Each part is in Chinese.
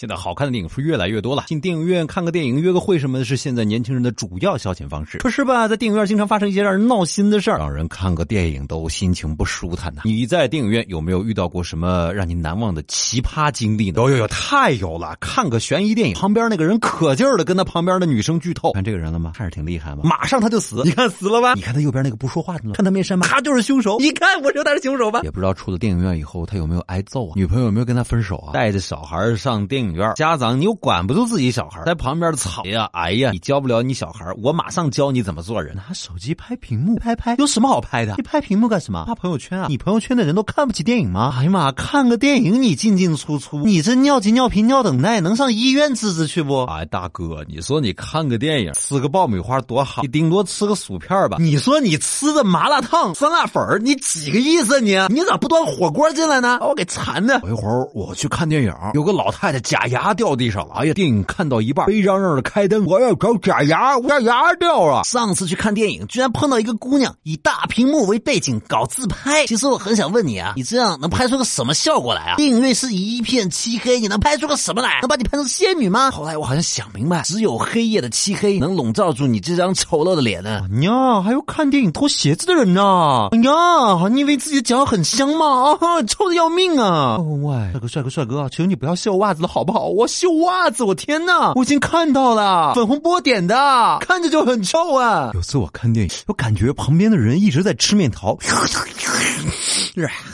现在好看的电影是越来越多了，进电影院看个电影、约个会什么的，是现在年轻人的主要消遣方式。可是吧，在电影院经常发生一些让人闹心的事儿，让人看个电影都心情不舒坦呐。你在电影院有没有遇到过什么让你难忘的奇葩经历呢？有有有，太有了！看个悬疑电影，旁边那个人可劲儿的跟他旁边的女生剧透，看这个人了吗？看着挺厉害吗？马上他就死，你看死了吧？你看他右边那个不说话的了，看他面山吗？他就是凶手。你看我说他是凶手吧？也不知道出了电影院以后他有没有挨揍啊？女朋友有没有跟他分手啊？带着小孩上电影。院家长，你又管不住自己小孩，在旁边吵呀！哎呀，你教不了你小孩，我马上教你怎么做人。拿手机拍屏幕，拍拍，有什么好拍的？你拍屏幕干什么？发朋友圈啊？你朋友圈的人都看不起电影吗？哎呀妈，看个电影你进进出出，你这尿急尿频尿等待，能上医院治治去不？哎，大哥，你说你看个电影，吃个爆米花多好，你顶多吃个薯片吧。你说你吃的麻辣烫、酸辣粉你几个意思你？你咋不端火锅进来呢？把我给馋的。一会儿我去看电影，有个老太太假。假牙掉地上了！哎呀，电影看到一半，悲嚷嚷的开灯，我要找假牙，我家牙掉了。上次去看电影，居然碰到一个姑娘以大屏幕为背景搞自拍。其实我很想问你啊，你这样能拍出个什么效果来啊？电影院是一片漆黑，你能拍出个什么来？能把你拍成仙女吗？后来我好像想明白，只有黑夜的漆黑能笼罩住你这张丑陋的脸呢。娘，还有看电影脱鞋子的人呢！哎呀，你以为自己的脚很香吗？啊，臭的要命啊！喂，帅哥，帅哥，帅哥，求你不要秀袜子了，好不？好，我秀袜子，我天哪！我已经看到了，粉红波点的，看着就很臭啊。有次我看电影，我感觉旁边的人一直在吃面条，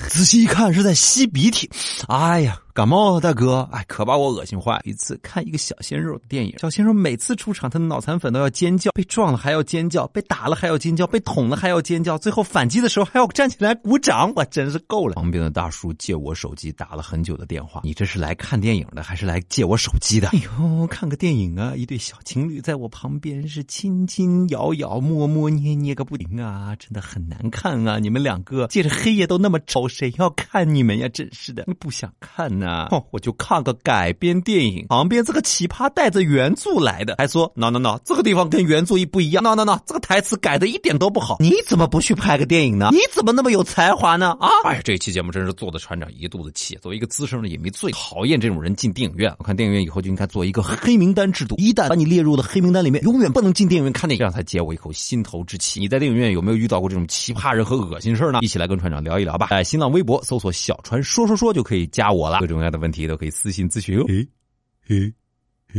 仔细一看是在吸鼻涕，哎呀。感冒了，大哥，哎，可把我恶心坏了。一次看一个小鲜肉的电影，小鲜肉每次出场，他的脑残粉都要尖叫，被撞了还要尖叫，被打了还要尖叫，被捅了还要尖叫，最后反击的时候还要站起来鼓掌，我真是够了。旁边的大叔借我手机打了很久的电话，你这是来看电影的还是来借我手机的？哎呦，看个电影啊！一对小情侣在我旁边是亲亲咬咬、摸摸捏捏个不停啊，真的很难看啊！你们两个借着黑夜都那么丑，谁要看你们呀？真是的，不想看呢？哦，我就看个改编电影，旁边这个奇葩带着原著来的，还说 no no no，这个地方跟原著一不一样，no no no，这个台词改的一点都不好，你怎么不去拍个电影呢？你怎么那么有才华呢？啊！哎呀，这一期节目真是做的船长一肚子气。作为一个资深的影迷，最讨厌这种人进电影院。我看电影院以后就应该做一个黑名单制度，一旦把你列入了黑名单里面，永远不能进电影院看电影，这样才解我一口心头之气。你在电影院有没有遇到过这种奇葩人和恶心事呢？一起来跟船长聊一聊吧。在新浪微博搜索“小船说说说”就可以加我了。各样的问题都可以私信咨询哦。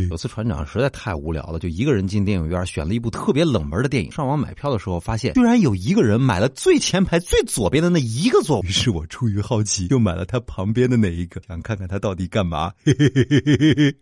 有次船长实在太无聊了，就一个人进电影院，选了一部特别冷门的电影。上网买票的时候，发现居然有一个人买了最前排最左边的那一个座。于是我出于好奇，又买了他旁边的那一个，想看看他到底干嘛。嘿嘿嘿嘿嘿嘿。